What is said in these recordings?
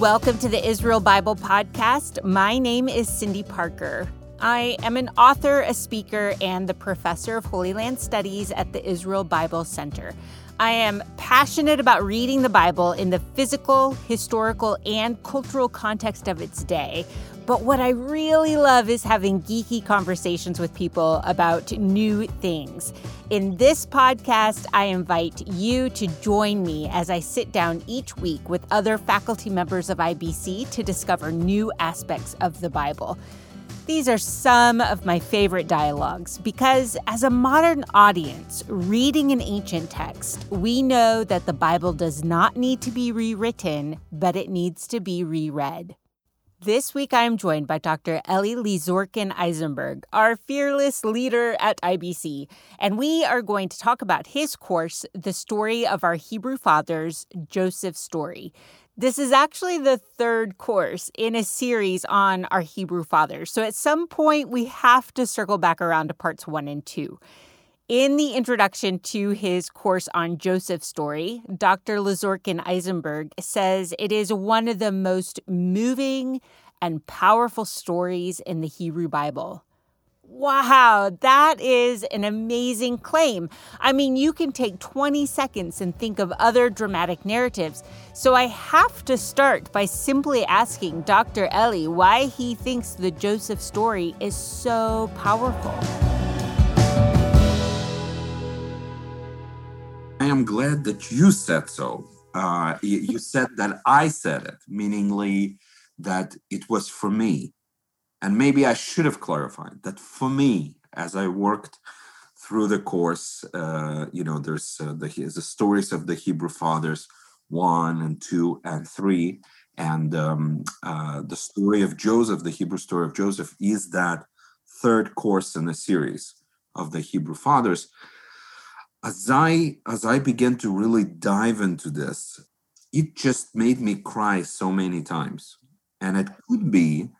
Welcome to the Israel Bible Podcast. My name is Cindy Parker. I am an author, a speaker, and the professor of Holy Land Studies at the Israel Bible Center. I am passionate about reading the Bible in the physical, historical, and cultural context of its day. But what I really love is having geeky conversations with people about new things. In this podcast, I invite you to join me as I sit down each week with other faculty members of IBC to discover new aspects of the Bible. These are some of my favorite dialogues because, as a modern audience reading an ancient text, we know that the Bible does not need to be rewritten, but it needs to be reread. This week, I am joined by Dr. Eli Lizorkin Eisenberg, our fearless leader at IBC, and we are going to talk about his course, The Story of Our Hebrew Fathers, Joseph's Story. This is actually the third course in a series on our Hebrew fathers. So at some point, we have to circle back around to parts one and two. In the introduction to his course on Joseph's story, Dr. Lizorkin Eisenberg says it is one of the most moving and powerful stories in the Hebrew Bible. Wow, that is an amazing claim. I mean, you can take 20 seconds and think of other dramatic narratives. So I have to start by simply asking Dr. Eli why he thinks the Joseph story is so powerful. I am glad that you said so. Uh, you said that I said it, meaningly that it was for me. And maybe I should have clarified that for me, as I worked through the course, uh, you know, there's uh, the, the stories of the Hebrew fathers, one and two and three. And um, uh, the story of Joseph, the Hebrew story of Joseph, is that third course in the series of the Hebrew fathers as I as I began to really dive into this, it just made me cry so many times. And it could be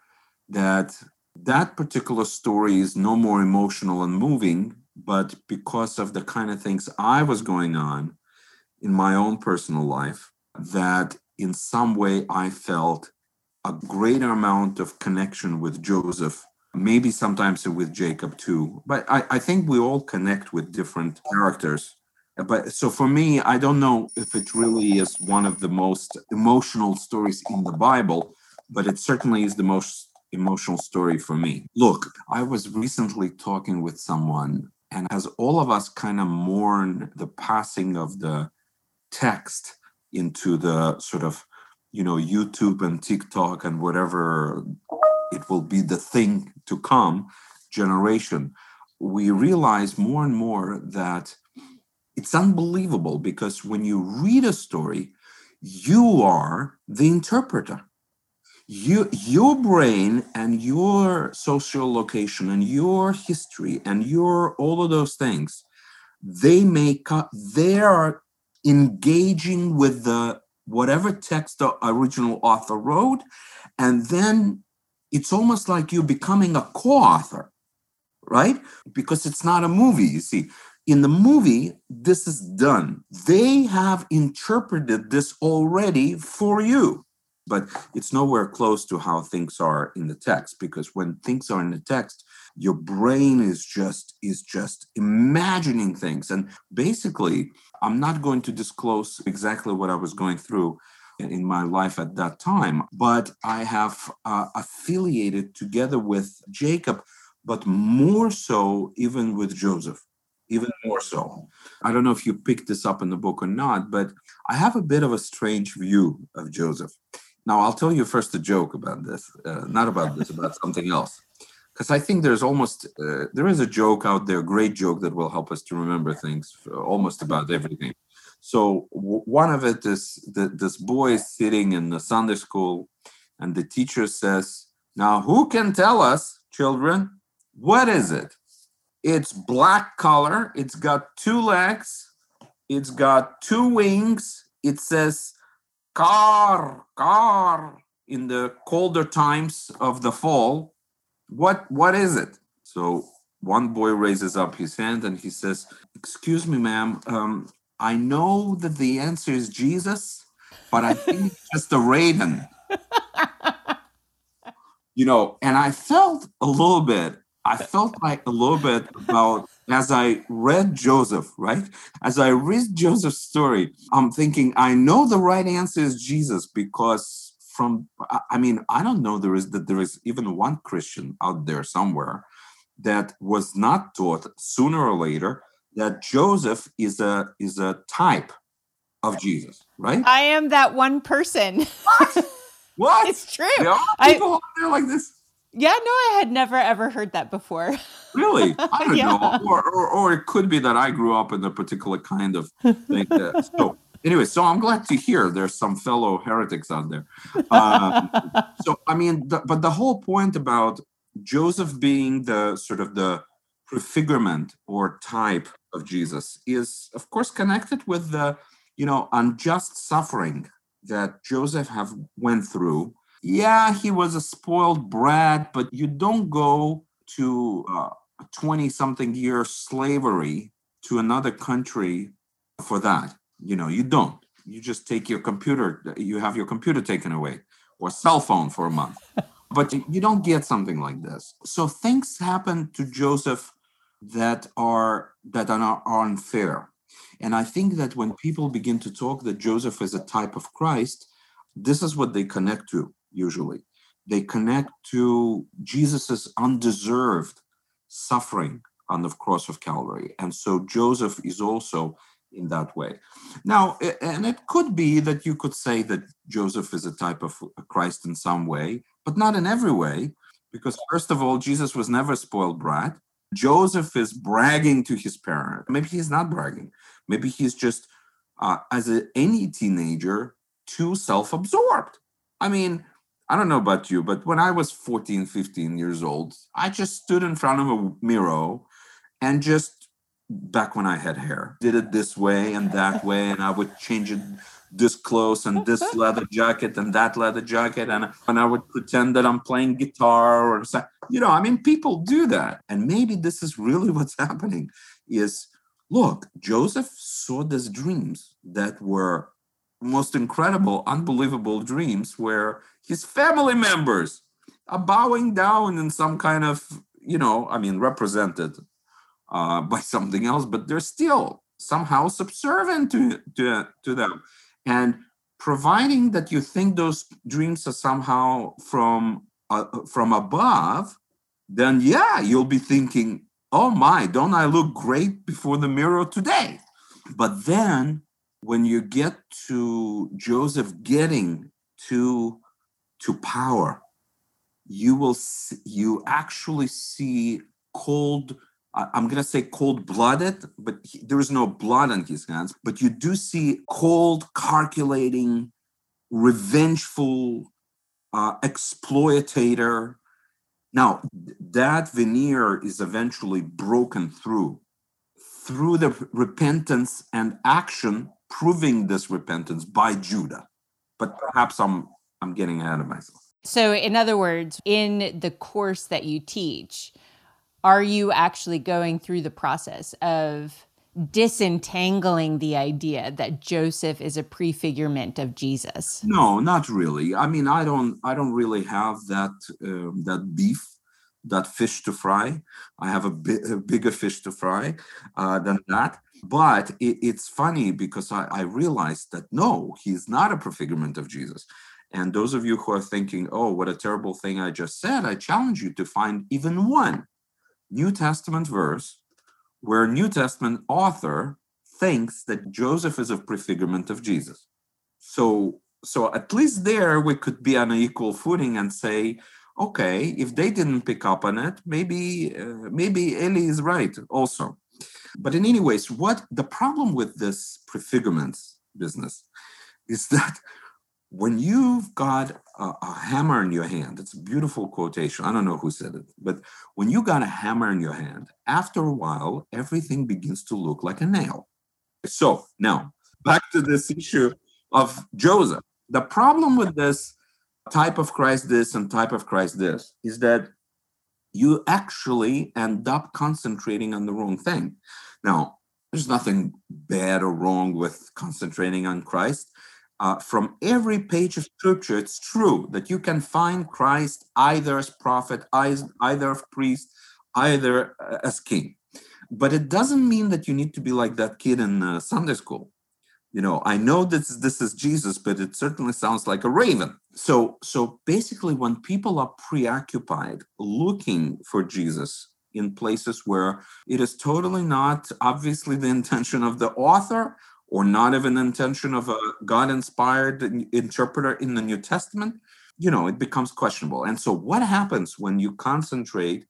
that that particular story is no more emotional and moving, but because of the kind of things I was going on in my own personal life, that in some way I felt a greater amount of connection with Joseph maybe sometimes with Jacob too. But I, I think we all connect with different characters. But so for me, I don't know if it really is one of the most emotional stories in the Bible, but it certainly is the most emotional story for me. Look, I was recently talking with someone, and as all of us kind of mourn the passing of the text into the sort of you know YouTube and TikTok and whatever it will be the thing to come generation, we realize more and more that it's unbelievable because when you read a story, you are the interpreter. You, your brain and your social location and your history and your all of those things, they make up, they are engaging with the whatever text the original author wrote, and then it's almost like you're becoming a co-author right? Because it's not a movie you see. In the movie this is done. They have interpreted this already for you but it's nowhere close to how things are in the text because when things are in the text your brain is just is just imagining things. And basically i'm not going to disclose exactly what i was going through in my life at that time. But I have uh, affiliated together with Jacob, but more so even with Joseph, even more so. I don't know if you picked this up in the book or not, but I have a bit of a strange view of Joseph. Now, I'll tell you first a joke about this, uh, not about this, about something else. Because I think there's almost, uh, there is a joke out there, a great joke that will help us to remember things almost about everything. So w- one of it is that this boy is sitting in the Sunday school, and the teacher says, "Now who can tell us, children, what is it? It's black color. It's got two legs. It's got two wings. It says car, car in the colder times of the fall. What what is it?" So one boy raises up his hand and he says, "Excuse me, ma'am. Um, I know that the answer is Jesus, but I think it's just a raven. you know, and I felt a little bit, I felt like a little bit about as I read Joseph, right? As I read Joseph's story, I'm thinking, I know the right answer is Jesus because from, I mean, I don't know there is that there is even one Christian out there somewhere that was not taught sooner or later that Joseph is a is a type of Jesus, right? I am that one person. What? What? it's true. There are I- people out there like this. Yeah, no, I had never ever heard that before. Really? I don't Yeah. know. Or, or or it could be that I grew up in a particular kind of thing. That, so anyway, so I'm glad to hear there's some fellow heretics out there. Um, so I mean, the, but the whole point about Joseph being the sort of the prefigurement or type of Jesus is, of course, connected with the you know unjust suffering that Joseph have went through. Yeah, he was a spoiled brat, but you don't go to uh, 20 something year slavery to another country for that. You know, you don't. You just take your computer, you have your computer taken away or cell phone for a month. but you don't get something like this. So things happen to Joseph that are that are, unfair. And I think that when people begin to talk that Joseph is a type of Christ, this is what they connect to usually. They connect to Jesus's undeserved suffering on the cross of Calvary. And so Joseph is also in that way. Now, and it could be that you could say that Joseph is a type of Christ in some way, but not in every way, because first of all, Jesus was never a spoiled brat. Joseph is bragging to his parent. Maybe he's not bragging. Maybe he's just, uh, as a, any teenager, too self absorbed. I mean, I don't know about you, but when I was 14, 15 years old, I just stood in front of a mirror and just, back when I had hair, did it this way and that way, and I would change it this close and this leather jacket and that leather jacket, and, and I would pretend that I'm playing guitar or, you know, I mean, people do that. And maybe this is really what's happening is, look, Joseph saw these dreams that were most incredible, unbelievable dreams where his family members are bowing down in some kind of, you know, I mean, represented uh, by something else, but they're still somehow subservient to, to, to them. And providing that you think those dreams are somehow from uh, from above, then yeah, you'll be thinking, oh my, don't I look great before the mirror today? But then when you get to Joseph getting to to power, you will see, you actually see cold. I'm gonna say cold-blooded, but he- there is no blood on his hands. But you do see cold, calculating, revengeful, uh, exploitator. Now that veneer is eventually broken through through the repentance and action proving this repentance by Judah. But perhaps I'm I'm getting ahead of myself. So, in other words, in the course that you teach, are you actually going through the process of disentangling the idea that Joseph is a prefigurement of Jesus? No, not really. I mean, I don't I don't really have that um, that beef, that fish to fry. I have a, bi- a bigger fish to fry uh, than that. But it, it's funny because I, I realized that no, he's not a prefigurement of Jesus. And those of you who are thinking, oh, what a terrible thing I just said, I challenge you to find even one New Testament verse where New Testament author thinks that Joseph is a prefigurement of Jesus. So so at least there we could be on an equal footing and say, okay, if they didn't pick up on it, maybe uh, maybe Eli is right also. But in any ways, what the problem with this prefigurements business is that when you've got a, a hammer in your hand, it's a beautiful quotation. I don't know who said it, but when you got a hammer in your hand, after a while, everything begins to look like a nail. So now back to this issue of Joseph. The problem with this type of Christ this and type of Christ this is that you actually end up concentrating on the wrong thing. Now, there's nothing bad or wrong with concentrating on Christ. Uh, from every page of scripture, it's true that you can find Christ either as prophet, either as priest, either uh, as king. But it doesn't mean that you need to be like that kid in uh, Sunday school. You know, I know this this is Jesus, but it certainly sounds like a raven. So, so basically, when people are preoccupied looking for Jesus in places where it is totally not obviously the intention of the author or not even the intention of a God inspired interpreter in the New Testament, you know, it becomes questionable. And so, what happens when you concentrate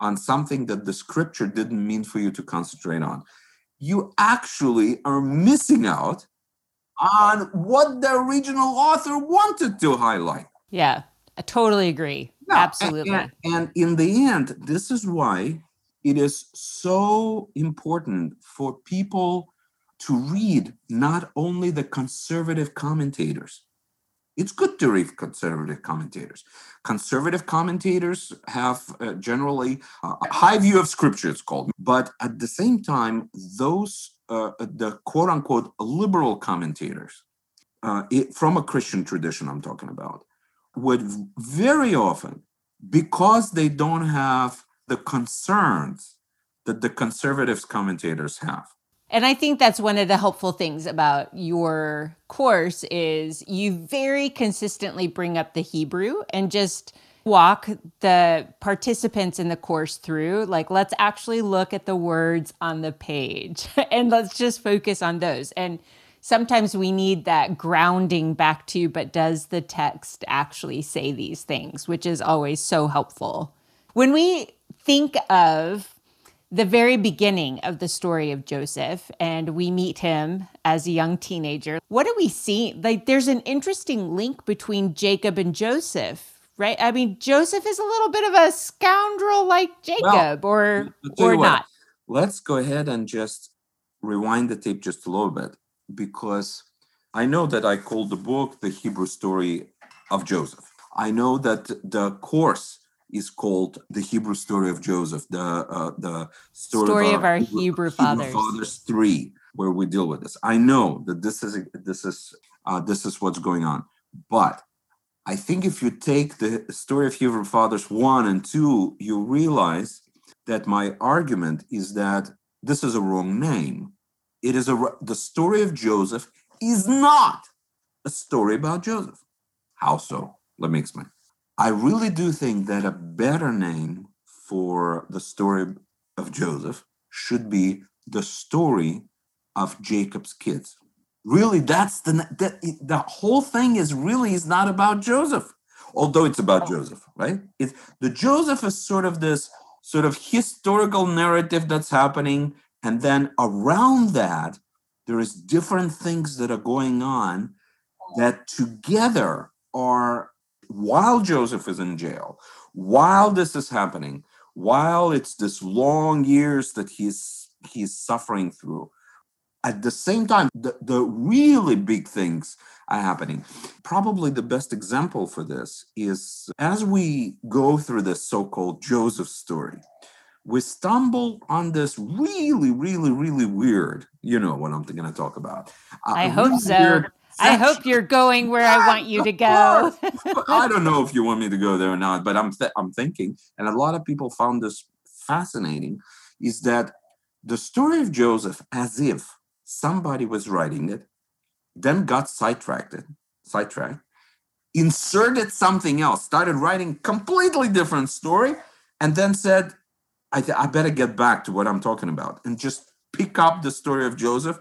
on something that the scripture didn't mean for you to concentrate on? You actually are missing out on what the original author wanted to highlight. Yeah, I totally agree. Yeah, Absolutely. And, and in the end, this is why it is so important for people to read not only the conservative commentators. It's good to read conservative commentators. Conservative commentators have uh, generally uh, a high view of scripture, it's called. But at the same time, those, uh, the quote unquote liberal commentators, uh, it, from a Christian tradition, I'm talking about, would very often, because they don't have the concerns that the conservatives commentators have, and I think that's one of the helpful things about your course is you very consistently bring up the Hebrew and just walk the participants in the course through like let's actually look at the words on the page and let's just focus on those. And sometimes we need that grounding back to but does the text actually say these things, which is always so helpful. When we think of the very beginning of the story of Joseph, and we meet him as a young teenager. What do we see? Like, there's an interesting link between Jacob and Joseph, right? I mean, Joseph is a little bit of a scoundrel like Jacob, well, or or not. Let's go ahead and just rewind the tape just a little bit because I know that I called the book the Hebrew story of Joseph. I know that the course is called the Hebrew story of Joseph, the uh, the story, story of, our, of our Hebrew, Hebrew, fathers. Hebrew fathers three, where we deal with this. I know that this is this is uh, this is what's going on, but I think if you take the story of Hebrew fathers one and two, you realize that my argument is that this is a wrong name. It is a the story of Joseph is not a story about Joseph. How so? Let me explain. I really do think that a better name for the story of Joseph should be the story of Jacob's kids. Really, that's the that, the whole thing is really is not about Joseph, although it's about oh. Joseph, right? It's the Joseph is sort of this sort of historical narrative that's happening, and then around that there is different things that are going on that together are while Joseph is in jail, while this is happening, while it's this long years that he's he's suffering through, at the same time, the, the really big things are happening. Probably the best example for this is as we go through this so-called Joseph story, we stumble on this really, really, really weird, you know what I'm going to talk about. Uh, I hope really so. I hope you're going where I want you to go. I don't know if you want me to go there or not, but I'm th- I'm thinking, and a lot of people found this fascinating, is that the story of Joseph, as if somebody was writing it, then got sidetracked, sidetracked, inserted something else, started writing completely different story, and then said, I, th- I better get back to what I'm talking about and just pick up the story of Joseph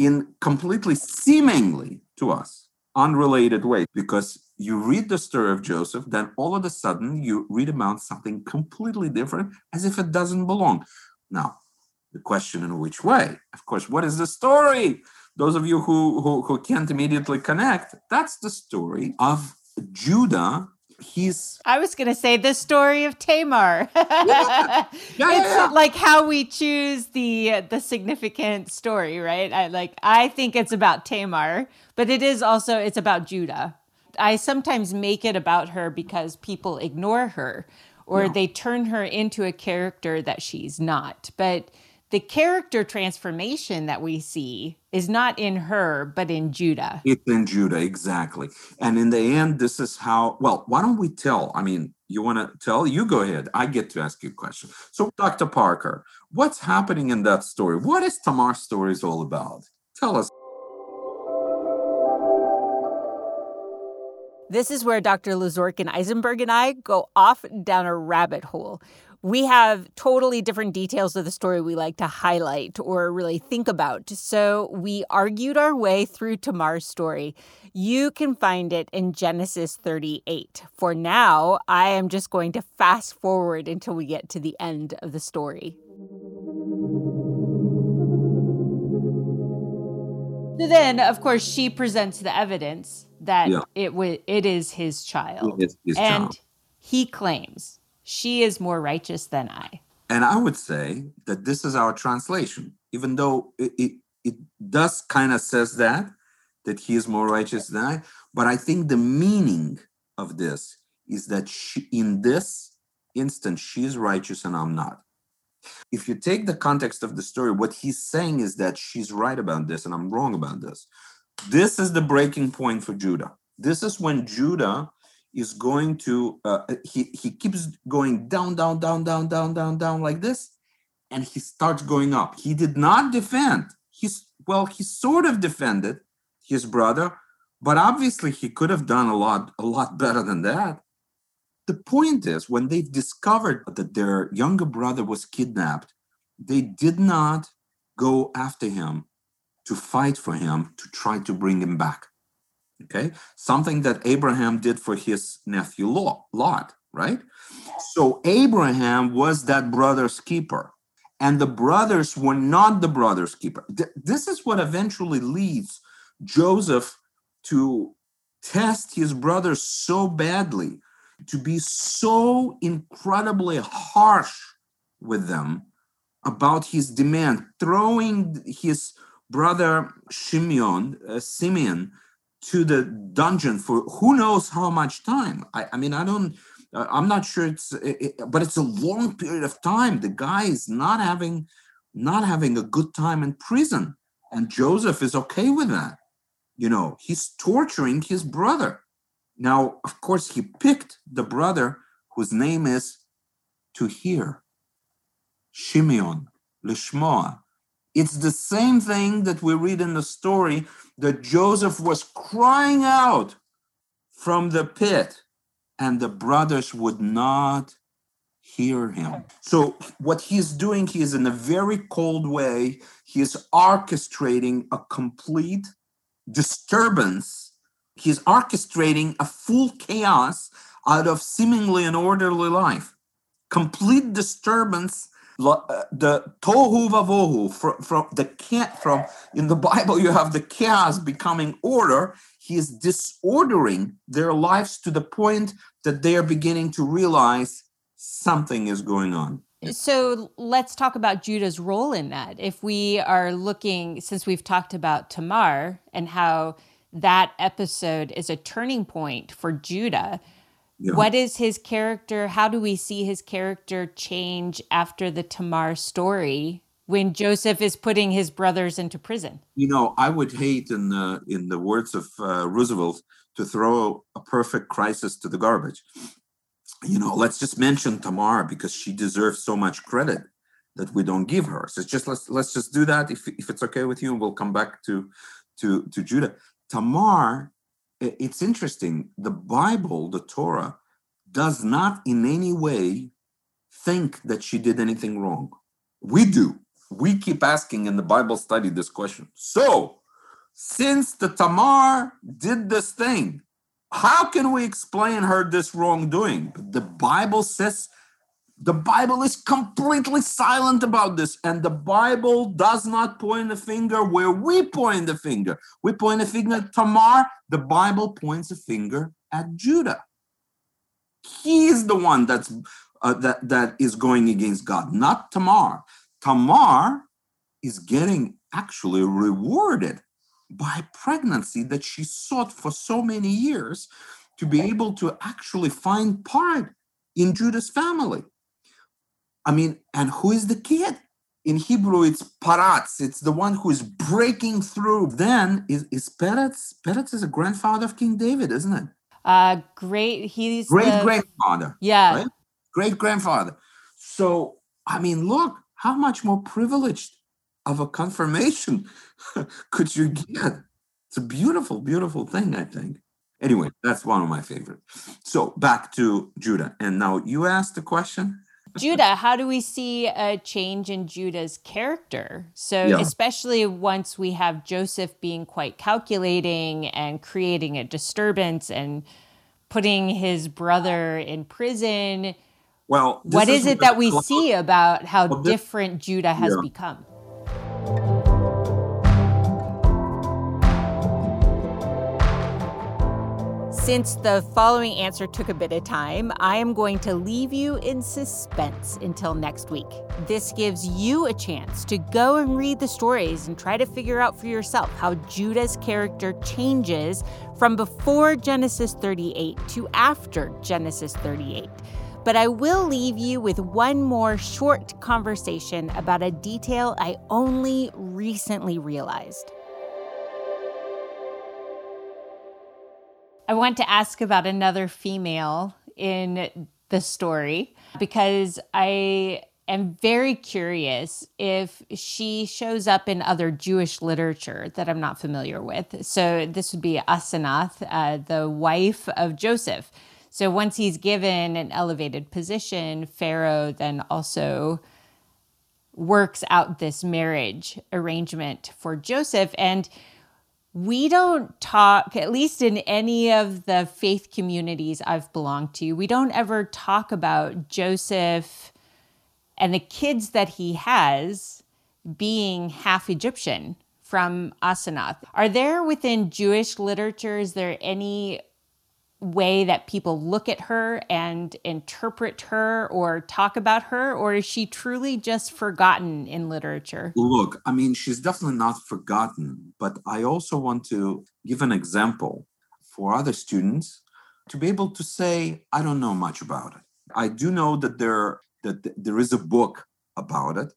in completely seemingly to us unrelated way because you read the story of Joseph, then all of a sudden you read about something completely different as if it doesn't belong. Now, the question in which way? Of course, what is the story? Those of you who, who, who can't immediately connect, that's the story of Judah he's i was going to say the story of tamar. Yeah. Yeah, it's yeah, like how we choose the the significant story right? I like i think it's about tamar but it is also it's about judah. I sometimes make it about her because people ignore her or they turn her into a character that she's not but the character transformation that we see is not in her, but in Judah. It's in Judah, exactly. And in the end, this is how, well, why don't we tell? I mean, you want to tell? You go ahead. I get to ask you a question. So, Dr. Parker, what's happening in that story? What is Tamar's story is all about? Tell us. This is where Dr. Lizorkin Eisenberg and I go off down a rabbit hole we have totally different details of the story we like to highlight or really think about. So we argued our way through Tamar's story. You can find it in Genesis 38. For now, I am just going to fast forward until we get to the end of the story. So then, of course, she presents the evidence that yeah. it w- it is his child, his and child. he claims she is more righteous than I. And I would say that this is our translation, even though it, it, it does kind of says that, that he is more righteous than I. But I think the meaning of this is that she, in this instance, she's righteous and I'm not. If you take the context of the story, what he's saying is that she's right about this and I'm wrong about this. This is the breaking point for Judah. This is when Judah is going to uh, he he keeps going down down down down down down down like this and he starts going up. He did not defend. He's well he sort of defended his brother but obviously he could have done a lot a lot better than that. The point is when they discovered that their younger brother was kidnapped they did not go after him to fight for him to try to bring him back okay? Something that abraham did for his nephew lot right? So abraham was that brother's keeper and the brothers were not the brother's keeper. This is what eventually leads joseph to test his brothers so badly to be so incredibly harsh with them about his demand throwing his brother Shimeon, uh, Simeon to the dungeon for who knows how much time. I, I mean, I don't, uh, I'm not sure it's, it, but it's a long period of time. The guy is not having, not having a good time in prison, and Joseph is okay with that. You know, he's torturing his brother. Now, of course, he picked the brother whose name is to hear, Shimeon, Lishmoa. It's the same thing that we read in the story that Joseph was crying out from the pit, and the brothers would not hear him. So, what he's doing, he is in a very cold way, he is orchestrating a complete disturbance. He's orchestrating a full chaos out of seemingly an orderly life. Complete disturbance Uh, the tohu vavohu from, from the can't from in the Bible you have the chaos becoming order. He is disordering their lives to the point that they are beginning to realize something is going on. So let's talk about Judah's role in that. If we are looking, since we've talked about Tamar and how that episode is a turning point for Judah, yeah. What is his character? How do we see his character change after the Tamar story when Joseph is putting his brothers into prison? You know, I would hate, in the in the words of uh, Roosevelt, to throw a perfect crisis to the garbage. You know, let's just mention Tamar because she deserves so much credit that we don't give her. So just let's let's just do that if if it's okay with you, and we'll come back to to to Judah. Tamar it's interesting. The Bible, the Torah, does not in any way think that she did anything wrong. We do. We keep asking in the Bible study this question. So, since the Tamar did this thing, how can we explain her this wrongdoing? The Bible says the Bible is completely silent about this, and the Bible does not point the finger where we point the finger. We point the finger at Tamar, the Bible points a finger at Judah. He is the one that's uh, that that is going against God, not Tamar. Tamar is getting actually rewarded by pregnancy that she sought for so many years to be able to actually find part in Judah's family. I mean, and who is the kid? in Hebrew, it's Paratz. It's the one who is breaking through. Then is, is Peretz? Peretz is a grandfather of King David, isn't it? Uh, great. He's great grandfather. Yeah. Right? Great grandfather. So, I mean, look, how much more privileged of a confirmation could you get? It's a beautiful, beautiful thing, I think. Anyway, that's one of my favorites. So back to Judah. And now you asked the question. Judah, how do we see a change in Judah's character? So, yeah. especially once we have Joseph being quite calculating and creating a disturbance and putting his brother in prison. Well, what is, is it that we see about how well, this, different Judah has yeah. become? Since the following answer took a bit of time, I am going to leave you in suspense until next week. This gives you a chance to go and read the stories and try to figure out for yourself how Judah's character changes from before Genesis 38 to after Genesis 38. But I will leave you with one more short conversation about a detail I only recently realized. I want to ask about another female in the story because I am very curious if she shows up in other Jewish literature that I'm not familiar with. So this would be Asenath, uh, the wife of Joseph. So once he's given an elevated position, Pharaoh then also works out this marriage arrangement for Joseph. And we don't talk, at least in any of the faith communities I've belonged to, we don't ever talk about Joseph and the kids that he has being half Egyptian from Asenath. Are there within Jewish literature, is there any way that people look at her and interpret her or talk about her, or is she truly just forgotten in literature? Look, I mean, she's definitely not forgotten, but I also want to give an example for other students to be able to say, I don't know much about it. I do know that there that there is a book about it.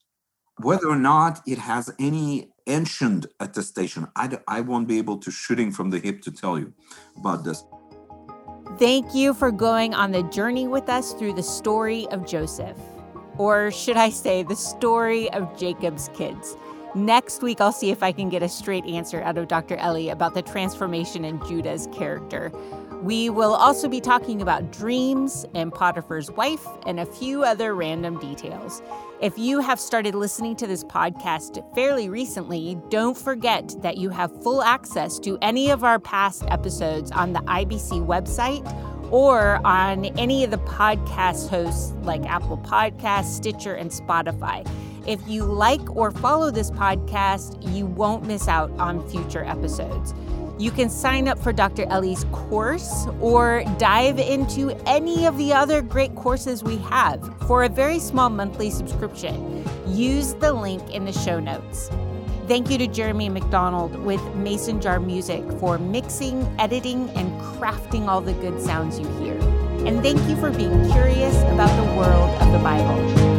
Whether or not it has any ancient attestation, I, I won't be able to shooting from the hip to tell you about this. Thank you for going on the journey with us through the story of Joseph. Or should I say, the story of Jacob's kids. Next week, I'll see if I can get a straight answer out of Dr. Eli about the transformation in Judah's character. We will also be talking about dreams and Potiphar's wife and a few other random details. If you have started listening to this podcast fairly recently, don't forget that you have full access to any of our past episodes on the IBC website or on any of the podcast hosts like Apple Podcasts, Stitcher, and Spotify. If you like or follow this podcast, you won't miss out on future episodes. You can sign up for Dr. Eli's course or dive into any of the other great courses we have for a very small monthly subscription. Use the link in the show notes. Thank you to Jeremy McDonald with Mason Jar Music for mixing, editing, and crafting all the good sounds you hear. And thank you for being curious about the world of the Bible.